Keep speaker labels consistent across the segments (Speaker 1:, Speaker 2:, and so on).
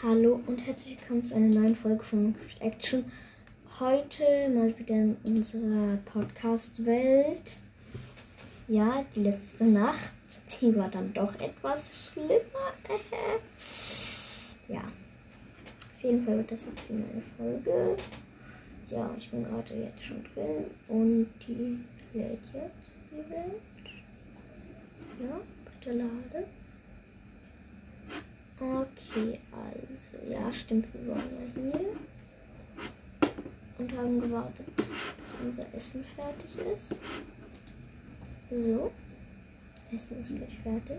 Speaker 1: Hallo und herzlich willkommen zu einer neuen Folge von Minecraft Action. Heute mal wieder in unserer Podcast-Welt. Ja, die letzte Nacht, die war dann doch etwas schlimmer. ja, auf jeden Fall wird das jetzt die neue Folge. Ja, ich bin gerade jetzt schon drin und die lädt jetzt die Welt. Ja, bitte lade. Okay, also, ja, stimmt, wir waren ja hier und haben gewartet, bis unser Essen fertig ist. So, Essen ist gleich fertig.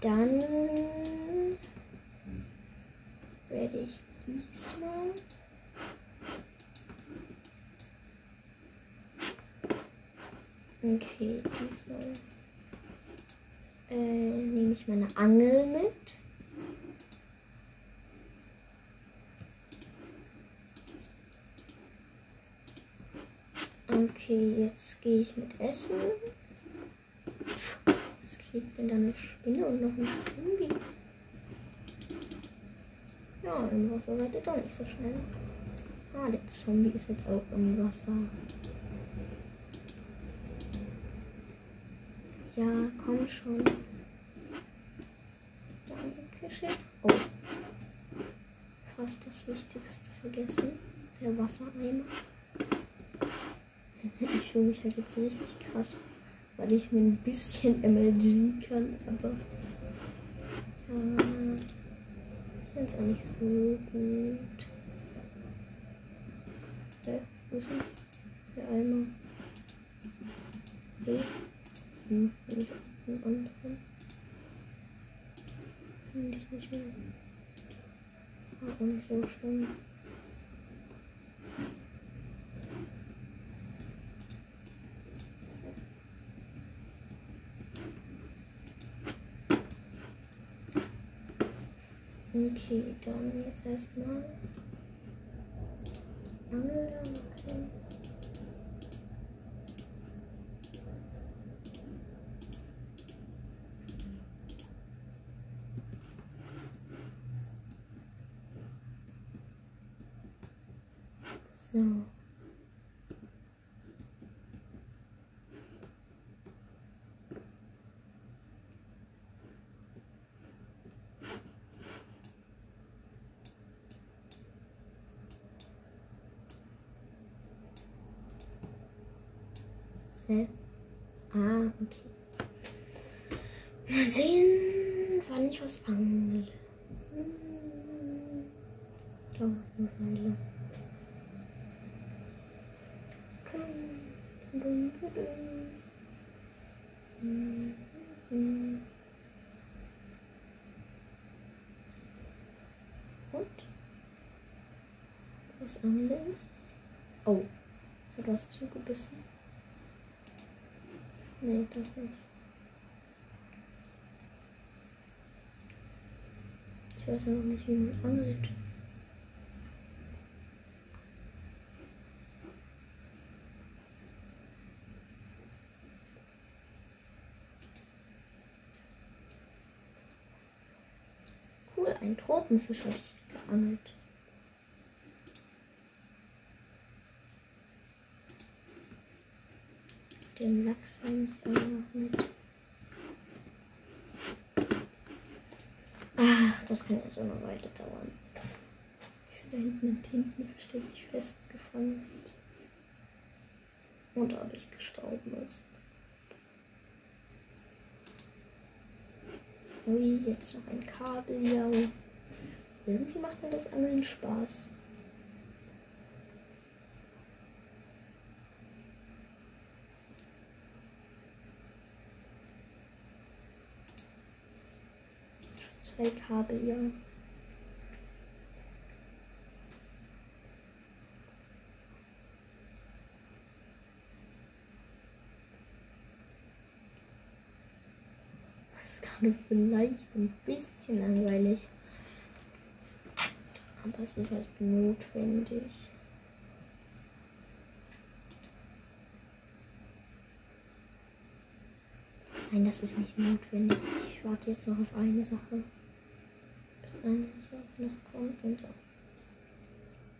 Speaker 1: Dann werde ich diesmal Okay, diesmal äh, nehme ich meine Angel mit. Okay, jetzt gehe ich mit Essen. Was klebt denn da eine Spinne und noch ein Zombie? Ja, im Wasser seid ihr doch nicht so schnell. Ah, der Zombie ist jetzt auch im Wasser. Ja, komm schon. Dankeschön. Oh. Fast das Wichtigste vergessen. Der Wassereimer. Ich fühle mich halt jetzt richtig krass, weil ich ein bisschen MLG kann, aber ja, ich finde es auch nicht so gut. Hä? Wo ist denn der Eimer? Hm, einen anderen? Finde ich nicht mehr. War auch nicht so schlimm. Okay, dann jetzt erstmal Angel da machen. So. Hä? Ah, okay. Mal sehen, wann ich was angle. Hm. Und? Was angle? Oh, so du hast zugebissen. Nee, das nicht. Ich weiß noch nicht, wie man angelt. Cool, ein Tropenfisch habe ich geangelt. Den Lachs nehme ich auch noch mit. Ach, das kann jetzt noch weiter dauern. Ich sehe da hinten ein Tintenfisch, der sich festgefangen hat. Und dadurch gestorben ist. Ui, jetzt noch ein Kabeljau. Irgendwie macht mir das Angeln Spaß. Zwei Kabeljau. Das ist gerade vielleicht ein bisschen langweilig. Aber es ist halt notwendig. Nein, das ist nicht notwendig. Ich warte jetzt noch auf eine Sache. Bis eine Sache noch kommt und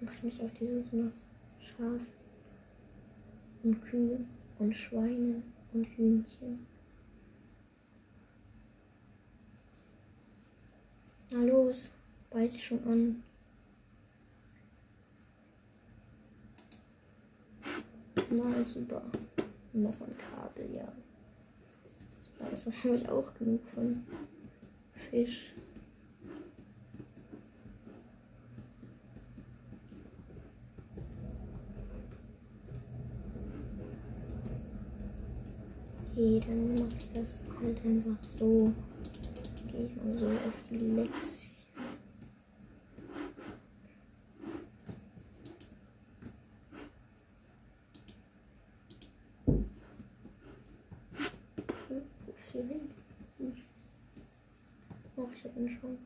Speaker 1: mache ich mich auf die Suche nach Schafen und Kühen und Schweinen und Hühnchen. Na los, beiß schon an. Na super. Noch ein Kabel, ja. Da ist wahrscheinlich auch genug von Fisch. Okay, dann mache ich das halt einfach so. Gehe ich mal so auf die Lex. Wo ist sie hin? Hm. Oh, ich habe ihn schon.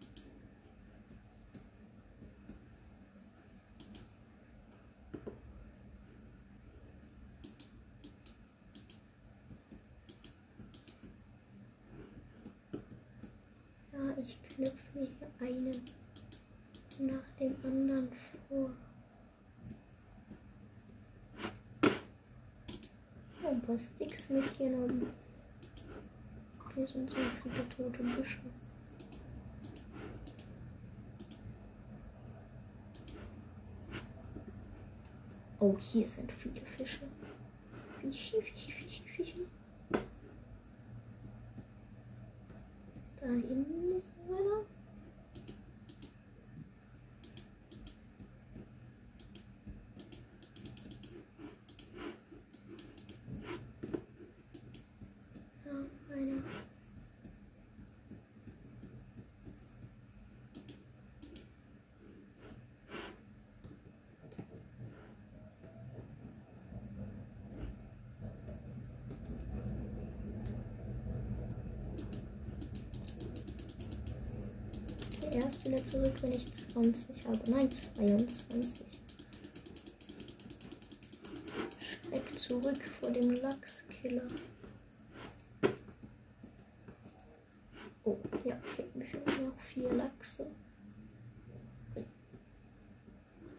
Speaker 1: Ja, ich knüpfe mir hier einen nach dem anderen vor. Oh, ein paar Sticks mitgenommen. Hier sind so viele tote Büsche. Oh, hier sind viele Fische. Fischi, Fischi, Fischi, Fischi. Da hinten ist einer. Ja, einer. Okay, erst wieder zurück, wenn ich 20 habe. Nein, 22. Schreck zurück vor dem Lachskiller. Oh, ja, okay, mir fehlen noch vier Lachse.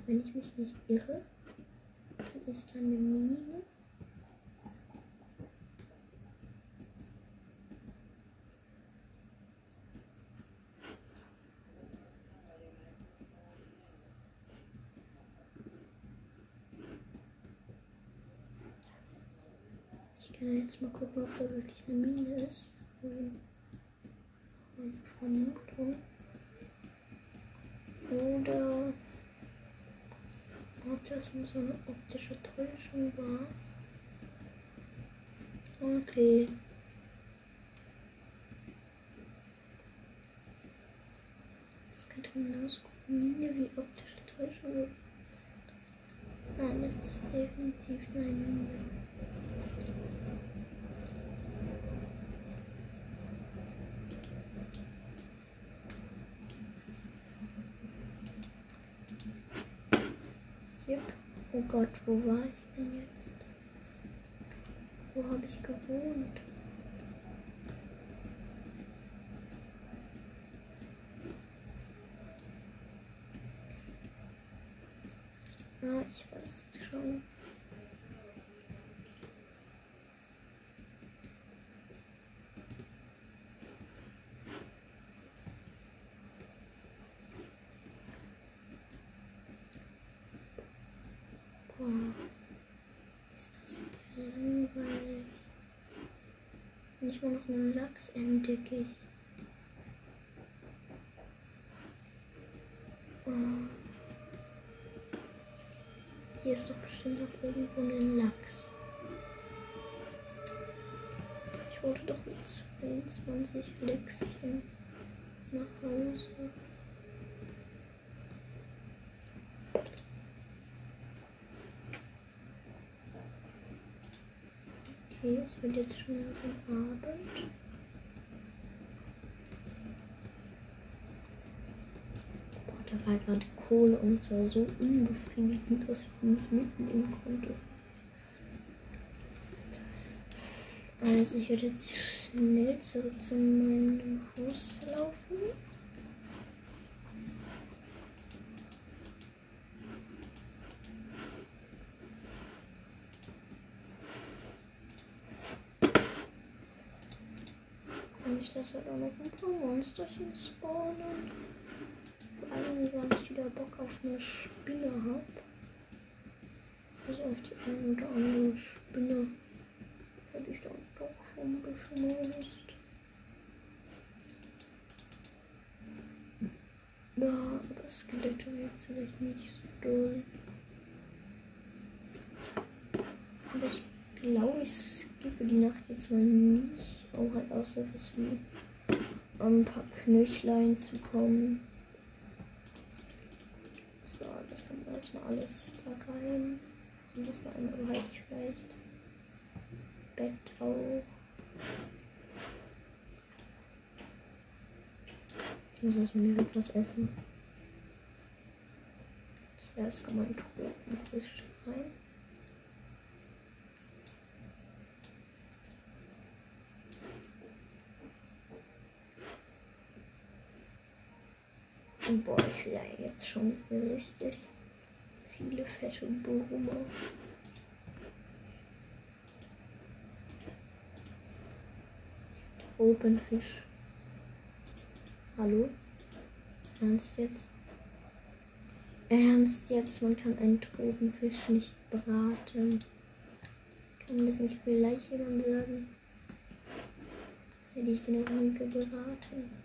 Speaker 1: Wenn ich mich nicht irre, dann ist da eine Mine. Ich kann jetzt mal gucken, ob da wirklich eine Mine ist. Meine Vermutung. Oder ob das nur so eine optische Täuschung war. Okay. Das könnte genauso gut Mine wie optische Täuschung sein. Nein, das ist definitiv eine Mine. Yep. Oh Gott, wo war ich denn jetzt? Wo habe ich gewohnt? Ah, ich weiß es schon. Boah, ist das langweilig. Nicht mal noch einen Lachs entdecke ich. Oh. Hier ist doch bestimmt noch irgendwo ein Lachs. Ich wollte doch mit 22 Lachschen nach Hause. Okay, es wird jetzt schon langsam Abend. Boah, da war gerade Kohle und zwar so unbefriedigend, dass mitten im Konto ist. Also ich werde jetzt schnell zurück zu meinem Haus laufen. Halt auch noch ein paar Monsterchen spawnen. Vor allem, weil ich wieder Bock auf eine Spinne habe. Also auf die eine oder andere Spinne hätte ich dann doch schon ein bisschen Lust. Ja, aber Skelette jetzt vielleicht nicht so doll. Aber ich glaube, ich skippe die Nacht jetzt mal nicht. Auch halt auch so was wie ein paar Knöchlein zu kommen. So, das kommt erstmal alles da rein. Und das da einmal ich vielleicht. Bett auch. Ich muss erstmal direkt was essen. Zuerst kommt mein Tropenfisch rein. Und boah, ich sehe ja jetzt schon richtig viele fette Blume. Tropenfisch. Hallo? Ernst jetzt? Ernst jetzt? Man kann einen Tropenfisch nicht braten. Kann das nicht vielleicht jemand sagen? Hätte ich den noch nie gebraten.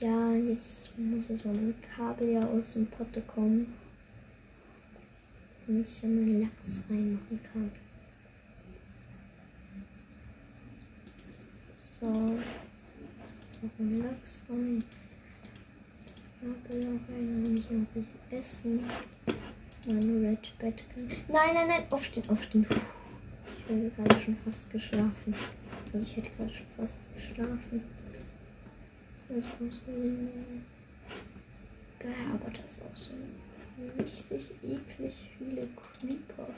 Speaker 1: Ja, jetzt muss es mal ein Kabel ja aus dem Potte kommen. Damit ich dann meinen Lachs reinmachen kann. So. Noch einen Lachs rein. Kabel auch rein, dann ich noch essen. Mein Red Bed kann. Nein, nein, nein, aufstehen, aufstehen. Ich habe gerade schon fast geschlafen. Also ich hätte gerade schon fast geschlafen. Das ja, aber das ist auch so richtig eklig viele Creeper.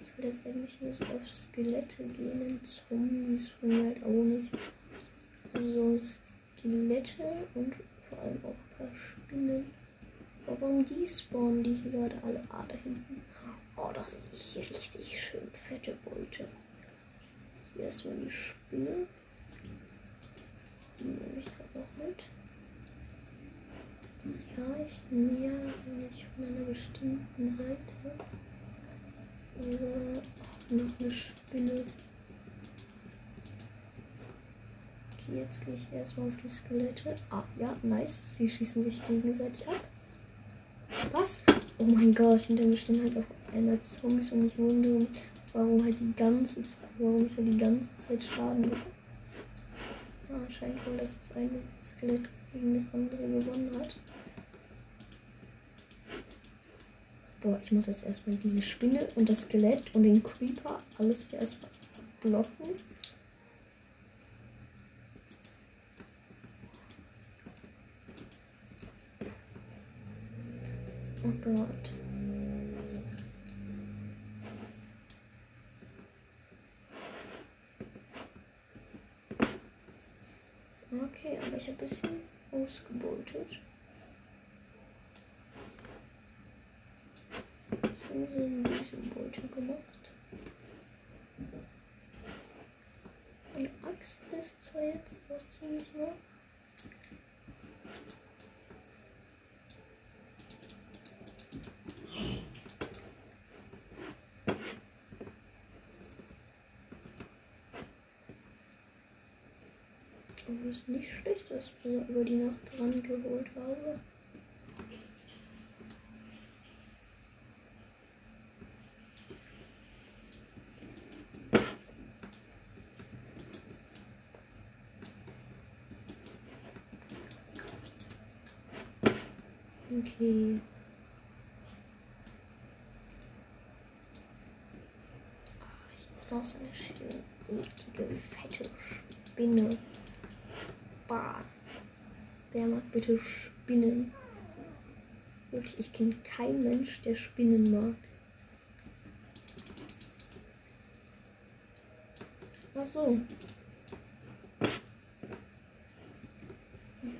Speaker 1: Ich will jetzt eigentlich nur so auf Skelette gehen und Zombies von mir halt auch nicht. Also Skelette und vor allem auch ein paar Spinnen. Warum die spawnen die hier gerade alle ah, da hinten? Oh, das ist richtig schön fette Beute. Hier erstmal die Spinne. Die nehme ich halt noch mit. Ja, ich nähere mich von einer bestimmten Seite. So, noch eine Spinne. Okay, jetzt gehe ich erstmal auf die Skelette. Ah, ja, nice. Sie schießen sich gegenseitig ab. Was? Oh mein Gott, hinter mir stehen halt auf einmal Zombies und ich wundere mich, warum halt die ganze Zeit, warum ich halt die ganze Zeit Schaden bekomme. Ja, anscheinend wohl, dass das eine Skelett gegen das andere gewonnen hat. Boah, ich muss jetzt erstmal diese Spinne und das Skelett und den Creeper alles hier erstmal blocken. Oh Gott. Okay, aber ich habe ein bisschen ausgebeutet. So ein bisschen Beute gemacht. Meine Axt ist zwar jetzt noch ziemlich nah. Es ist nicht schlecht, dass ich mir über die Nacht dran geholt habe. Okay. Ah, ich noch so eine schöne, eklige, fette Spinne. Wer mag bitte Spinnen? Wirklich, ich kenne keinen Mensch, der Spinnen mag. Ach so.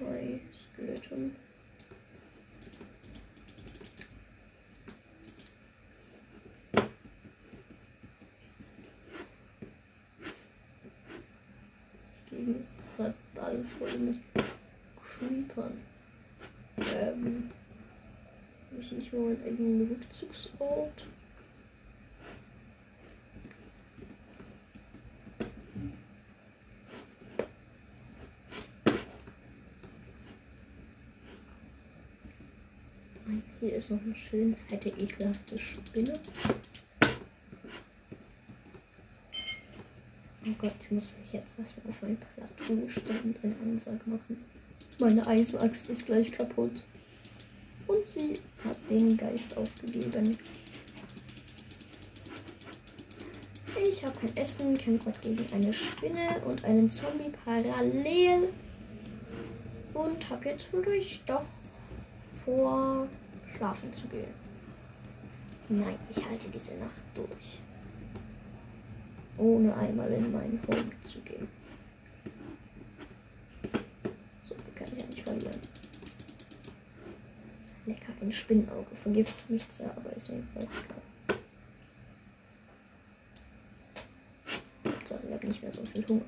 Speaker 1: Hi, Skeleton. Die Gegend ist total voll mit Creepern. Ähm, ich nicht mal meinen eigenen Rückzugsort? Hier ist noch eine schön fette, ekelhafte Spinne. Oh Gott, ich muss mich jetzt erstmal auf ein Plateau stellen und einen Ansag machen. Meine Eisenaxt ist gleich kaputt. Und sie hat den Geist aufgegeben. Ich habe kein Essen, kämpfe gerade gegen eine Spinne und einen Zombie parallel. Und habe jetzt wirklich doch vor, schlafen zu gehen. Nein, ich halte diese Nacht durch. Ohne einmal in meinen Home zu gehen. So viel kann ich ja nicht verlieren. Lecker, ein Spinnenauge. Vergiftet mich zwar, aber ist mir jetzt auch egal. So, ich habe nicht mehr so viel Hunger.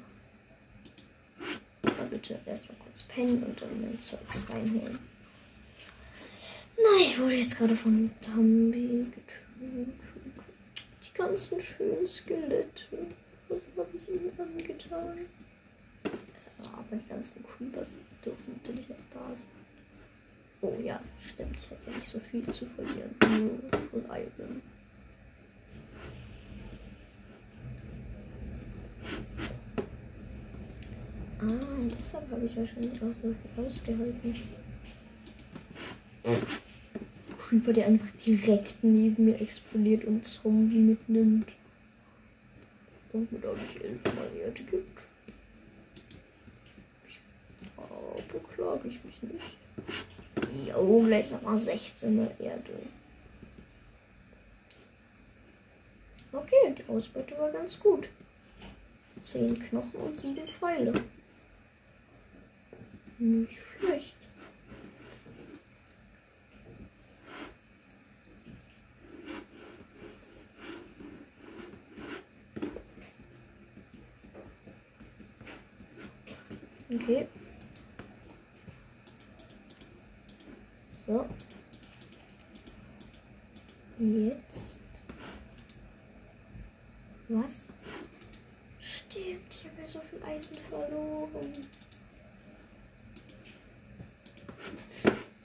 Speaker 1: Dann bitte erstmal kurz pennen und dann mein Zeugs reinholen. Nein, ich wurde jetzt gerade von Tambi getötet. Die ganzen schönen Skelette. Was habe ich ihnen angetan? Ja, aber die ganzen Creepers dürfen natürlich noch da sein. Oh ja, stimmt. Ich hätte nicht so viel zu verlieren. Nur Full Iron. Ah, und deshalb habe ich wahrscheinlich auch so viel ausgehalten. Creeper, der einfach direkt neben mir explodiert und Zombie mitnimmt. Und mir dadurch elfmal Erde gibt. Oh, beklage ich mich nicht. Jo, gleich nochmal 16 Mal Erde. Okay, die Ausbeute war ganz gut. 10 Knochen und 7 Pfeile. Nicht schlecht. Okay. So. Jetzt. Was? Stimmt, ich habe ja so viel Eisen verloren.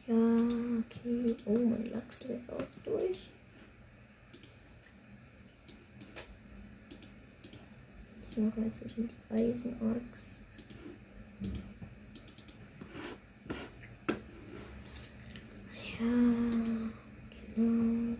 Speaker 1: Ja, okay. Oh, mein Lachs ist jetzt auch durch. Ich mache jetzt zwischen die Eisenaxt. Ja, genau.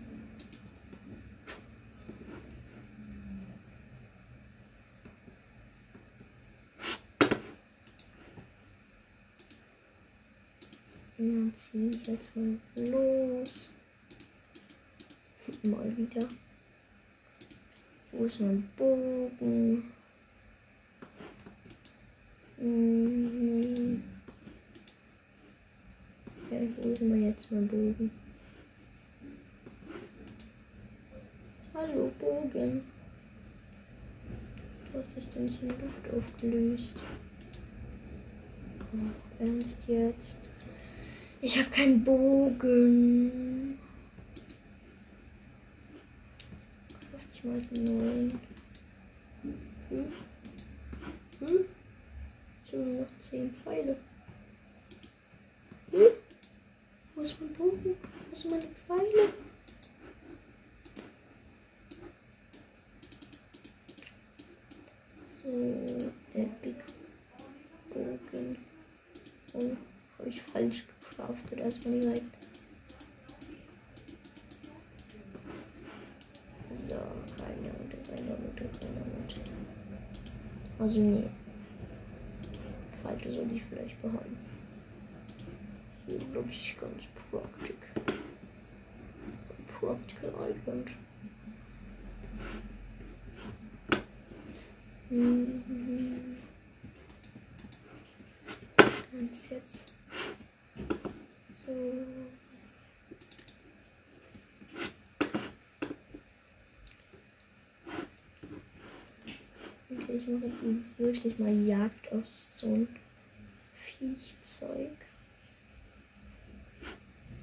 Speaker 1: Dann ziehe ich jetzt mal los. Mal wieder. Wo ist mein Bogen? Hm. Ja, wo ist mal jetzt mein Bogen? Hallo, Bogen. Du hast dich doch nicht in Luft aufgelöst. Ach, ernst jetzt? Ich habe keinen Bogen. 50 mal 9. Hm? Hm? Ich habe nur noch 10 Pfeile. Hm? Wo ist mein Bogen? Wo sind meine Pfeile? So, Epic Bogen. Oh, habe ich falsch craftet erstmal direkt. So, keine Ahnung, rein damit, rein damit. Also nee. Falte soll ich vielleicht behalten. So glaube ich ganz praktisch. Practical Island. Mhm. Und jetzt so. Okay, ich mache jetzt wirklich mal Jagd auf so ein Viechzeug.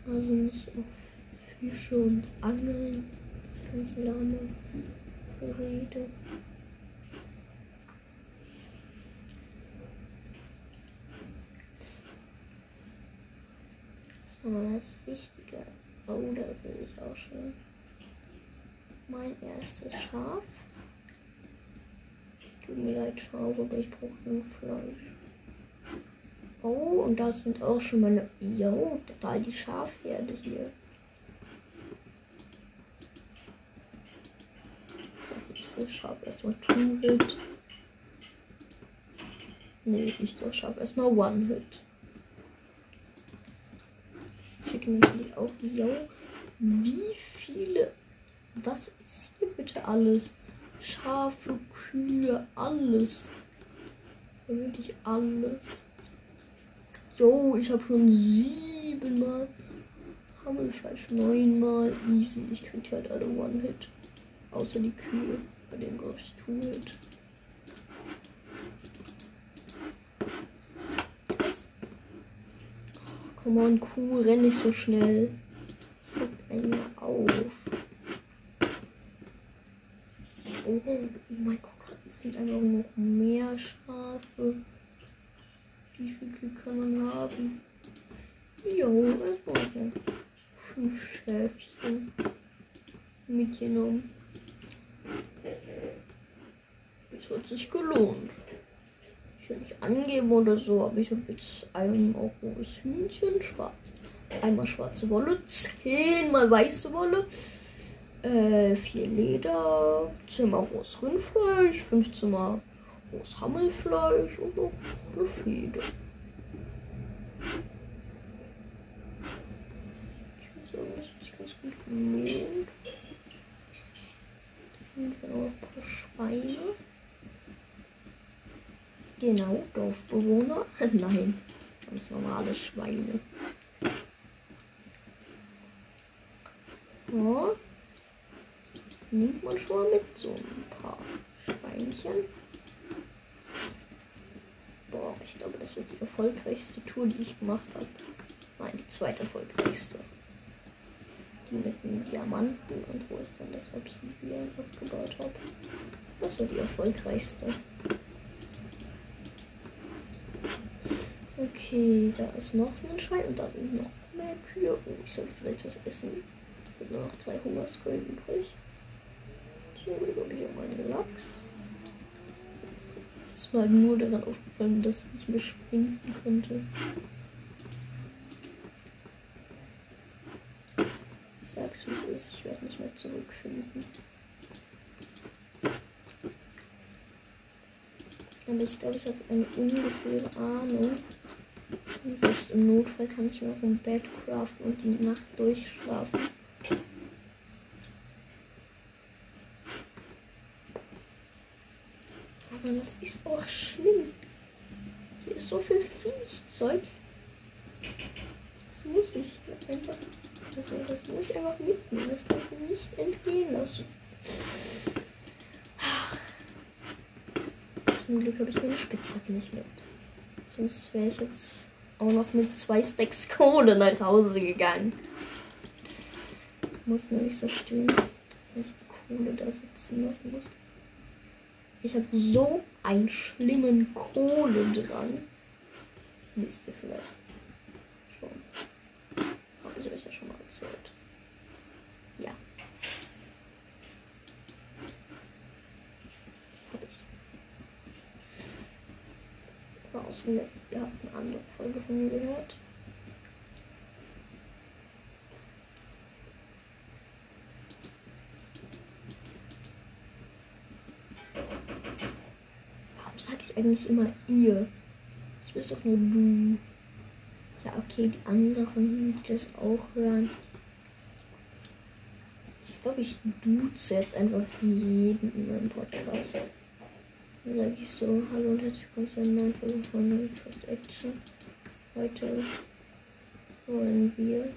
Speaker 1: Also nicht auf Fische und Angeln. Das ganze lahme Gerede. So, das Wichtige. Oh, da sehe ich auch schon mein erstes Schaf. Tut mir leid, Schaf, aber ich brauche nur Fleisch. Oh, und das sind auch schon meine. Jo, total die Schafherde hier. Nicht so scharf, erstmal Two-Hit. Nee, nicht so scharf, erstmal One-Hit. Das Chicken natürlich auch. Jo, wie viele. Was ist hier bitte alles? Schafe, Kühe, alles. Wirklich alles. Jo, ich habe schon siebenmal Hammelfleisch, neunmal easy. Ich krieg halt alle One-Hit. Außer die Kühe. Bei dem brauche ich Two-Hit. Oh, come on, Kuh, renn nicht so schnell. Das regt einen auf. Oh, mein Gott, es sind einfach noch mehr Schafe. Wie viel Glück kann man haben? Jo, es brauchen fünf Schäfchen mitgenommen. Das hat sich gelohnt. Ich will nicht angeben oder so, aber ich habe jetzt ein auch rohes Hühnchen, schwarz. Einmal schwarze Wolle, zehnmal weiße Wolle, äh, Leder, zehnmal rohes Rindfleisch, 15 Mal rohes Hammelfleisch und noch eine Fede. Ich muss sagen, das sich ganz gut gelohnt. Hier sind auch ein paar Schweine. Genau, Dorfbewohner. Nein, ganz normale Schweine. Ja. Nimmt man schon mit so ein paar Schweinchen. Boah, ich glaube, das wird die erfolgreichste Tour, die ich gemacht habe. Nein, die zweite erfolgreichste. Die mit dem Diamanten und wo ist dann das Obsidian abgebaut habe. Das war die erfolgreichste. Okay, da ist noch ein Schwein und da sind noch mehr Kühe. Oh, ich sollte vielleicht was essen. Ich habe nur noch drei Hungerskollen übrig. Hier meinen Lachs. Es halt nur daran aufgefallen, dass ich nicht mehr springen konnte. Ich sag's wie es ist, ich werde nicht mehr zurückfinden. Aber ich glaube, ich habe eine ungefähre Ahnung. Und selbst im Notfall kann ich mir auch ein Bett craften und die Nacht durchschlafen. Aber das ist auch schlimm. Hier ist so viel Viechzeug. Das muss ich einfach. Also das muss ich einfach mitnehmen. Das kann ich mir nicht entgehen lassen. Zum Glück habe ich meine Spitzhacke nicht mit. Sonst wäre ich jetzt auch noch mit zwei Stacks Kohle nach Hause gegangen. Muss nämlich so stehen, wenn ich die Kohle da sitzen lassen muss. Ich habe so einen schlimmen Kohle dran. Wisst ihr vielleicht schon. Habe ich euch ja schon mal erzählt. Ja. Habe ich. Vorausgesetzt, ihr habt eine andere Folge von mir gehört. Ich eigentlich immer ihr? Ich will doch nur du. Ja, okay, die anderen, die das auch hören. Ich glaube, ich duze jetzt einfach jeden in meinem Podcast. Dann sage ich so, hallo und herzlich willkommen zu einer neuen Folge von Minecraft Action. Heute wollen wir.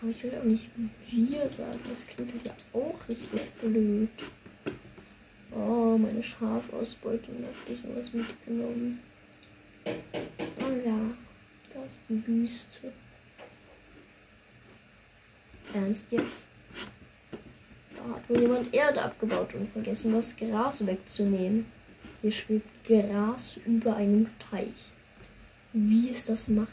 Speaker 1: Aber ich will auch nicht wir sagen, das klingt ja auch richtig blöd. Oh, meine Schafausbeutung hat ich was mitgenommen. Oh ja, da ist die Wüste. Ernst jetzt? Da hat wohl jemand Erde abgebaut und vergessen, das Gras wegzunehmen. Hier schwebt Gras über einem Teich. Wie ist das machbar?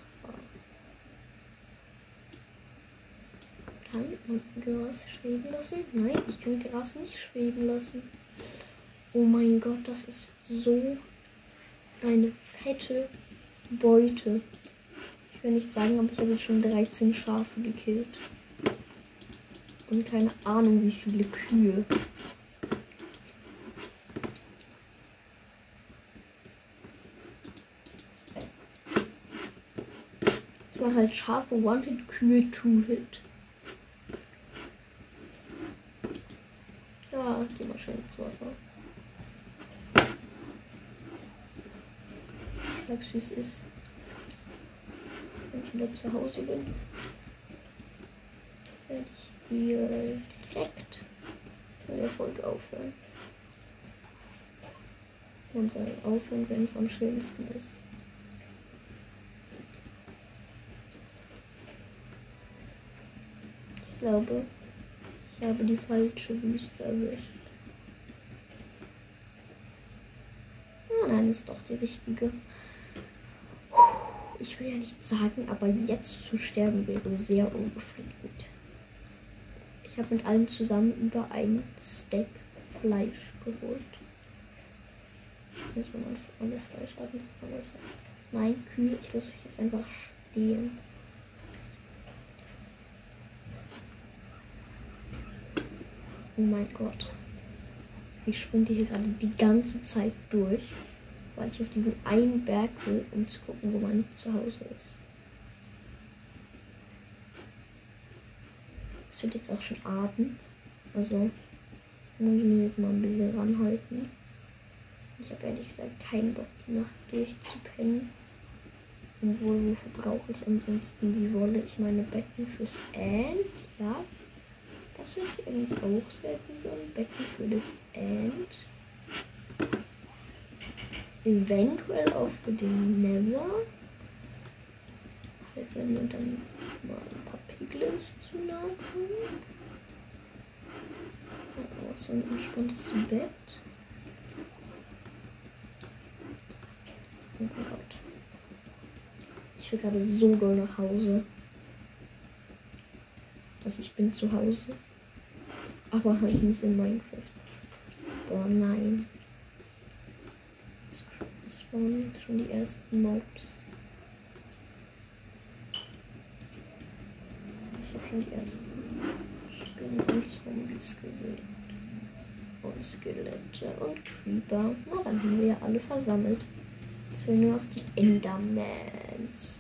Speaker 1: Kann man Gras schweben lassen? Nein, ich kann Gras nicht schweben lassen. Oh mein Gott, das ist so eine fette Beute. Ich will nicht sagen, aber ich habe jetzt schon 13 Schafe gekillt. Und keine Ahnung, wie viele Kühe. Ich mache halt Schafe One-Hit, Kühe Two-Hit. Ja, geh mal schön ins Wasser. Ich sag's wie es ist. Wenn ich wieder zu Hause bin, werde ich direkt mit der Folge aufhören. Und soll aufhören, wenn es am schönsten ist. Ich glaube, ich habe die falsche Wüste erwischt. Oh nein, ist doch die richtige. Ich will ja nicht sagen, aber jetzt zu sterben wäre sehr unbefriedigend. Ich habe mit allen zusammen über ein Steak Fleisch geholt. Jetzt, wenn man alle Fleischarten zusammen ist. Nein, Kühe, ich lasse euch jetzt einfach stehen. Oh mein Gott. Ich sprinte hier gerade die ganze Zeit durch, weil ich auf diesen einen Berg will, um zu gucken, wo mein Zuhause ist. Es wird jetzt auch schon Abend. Also muss ich mich jetzt mal ein bisschen ranhalten. Ich habe ehrlich gesagt keinen Bock, die Nacht durchzupennen. Obwohl, wofür brauche ich ansonsten die Wolle? Ich meine Betten fürs End. Ja, das finde ich eigentlich auch. Und Betten für das End. Eventuell auch für den Nether. Halt, wenn wir dann mal ein paar Piglins zu nah kommen. Oh, so ein entspanntes Bett. Oh mein Gott. Ich will gerade so doll nach Hause. Also ich bin zu Hause. Aber halt nicht in Minecraft. Boah, nein. Waren schon die ersten Mobs. Ich habe schon die ersten Spinnen und Zombies gesehen. Und Skelette und Creeper. Na, dann haben wir ja alle versammelt. Jetzt fehlen nur noch die Endermans.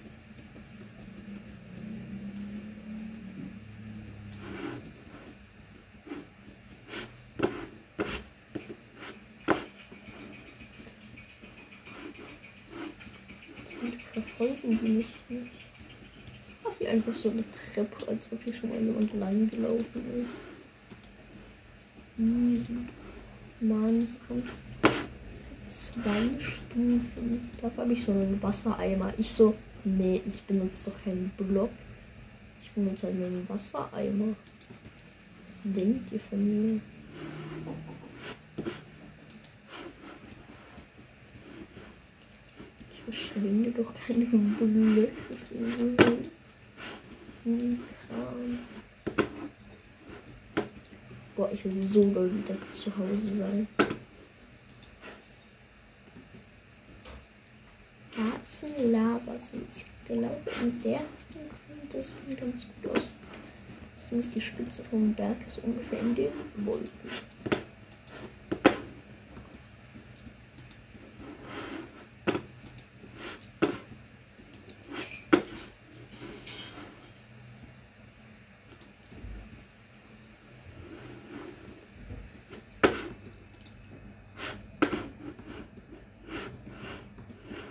Speaker 1: Verfolgen die mich nicht. Ach, hier einfach so eine Treppe, als ob hier schon mal jemand lang gelaufen ist. Mann, kommt zwei Stufen. Dafür habe ich so einen Wassereimer. Ich so, nee, ich benutze doch keinen Block. Ich benutze einen Wassereimer. Was denkt ihr von mir? Ich verschwinde doch keine Blöcke. Boah, ich will so doll wieder zu Hause sein. Da ist ein Lavasee. Ich glaube, in der Richtung kommt das dann ganz gut aus. Das Ding ist, die Spitze vom Berg ist ungefähr in den Wolken.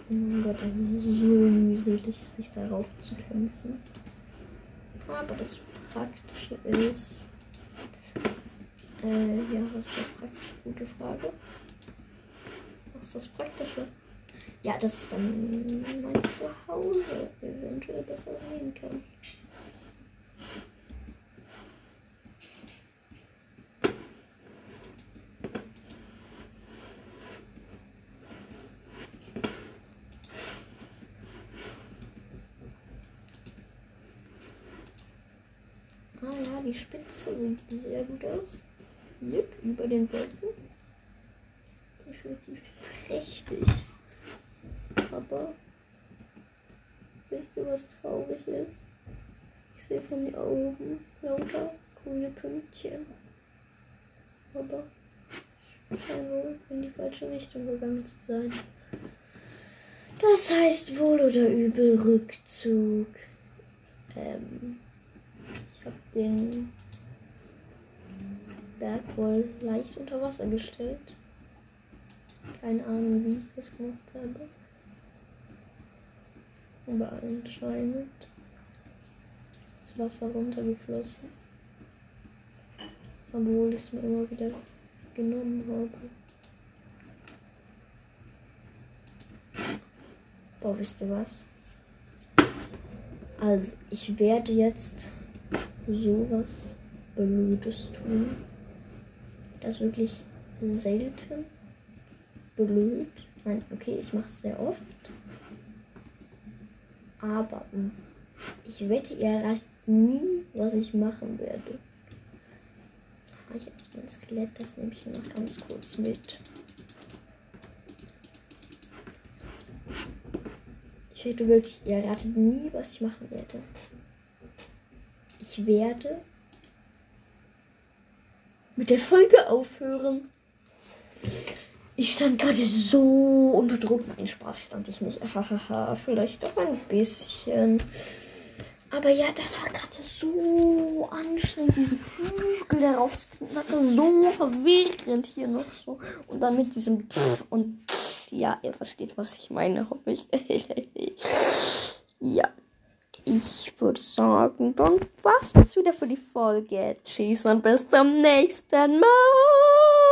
Speaker 1: Oh mein Gott, es ist so mühselig, sich darauf zu kämpfen. Aber das Praktische ist. Äh, ja, was ist das Praktische? Gute Frage. Was ist das Praktische? Ja, dass ich dann mein Zuhause eventuell besser sehen kann. Ah ja, die Sieht sehr gut aus. Hier über den Wolken. Definitiv prächtig. Aber wisst ihr, was traurig ist? Ich sehe von hier oben lauter grüne Pünktchen. Aber ich scheine wohl in die falsche Richtung gegangen zu sein. Das heißt wohl oder übel Rückzug. Ähm, ich habe den Berg wohl leicht unter Wasser gestellt. Keine Ahnung, wie ich das gemacht habe. Aber anscheinend ist das Wasser runtergeflossen. Obwohl ich es mir immer wieder genommen habe. Boah, wisst ihr was? Also, ich werde jetzt sowas Blödes tun. Das wirklich selten blöd. Nein, okay, ich mache es sehr oft. Aber hm, ich wette, ihr erreicht nie, was ich machen werde. Ah, Ich habe ein Skelett, das nehme ich mir noch ganz kurz mit. Ich wette wirklich, ihr erratet nie, was ich machen werde. Ich werde mit der Folge aufhören. Ich stand gerade so unter Druck. Nein, Spaß stand ich nicht. Hahaha, vielleicht doch ein bisschen. Aber ja, das war gerade so anstrengend, diesen Hügel darauf zu kriegen. Das war so verwirrend hier noch so. Und dann mit diesem Pff und Pff. Ja, ihr versteht, was ich meine, hoffe ich. ja. Ich würde sagen, dann war's das wieder für die Folge. Tschüss und bis zum nächsten Mal.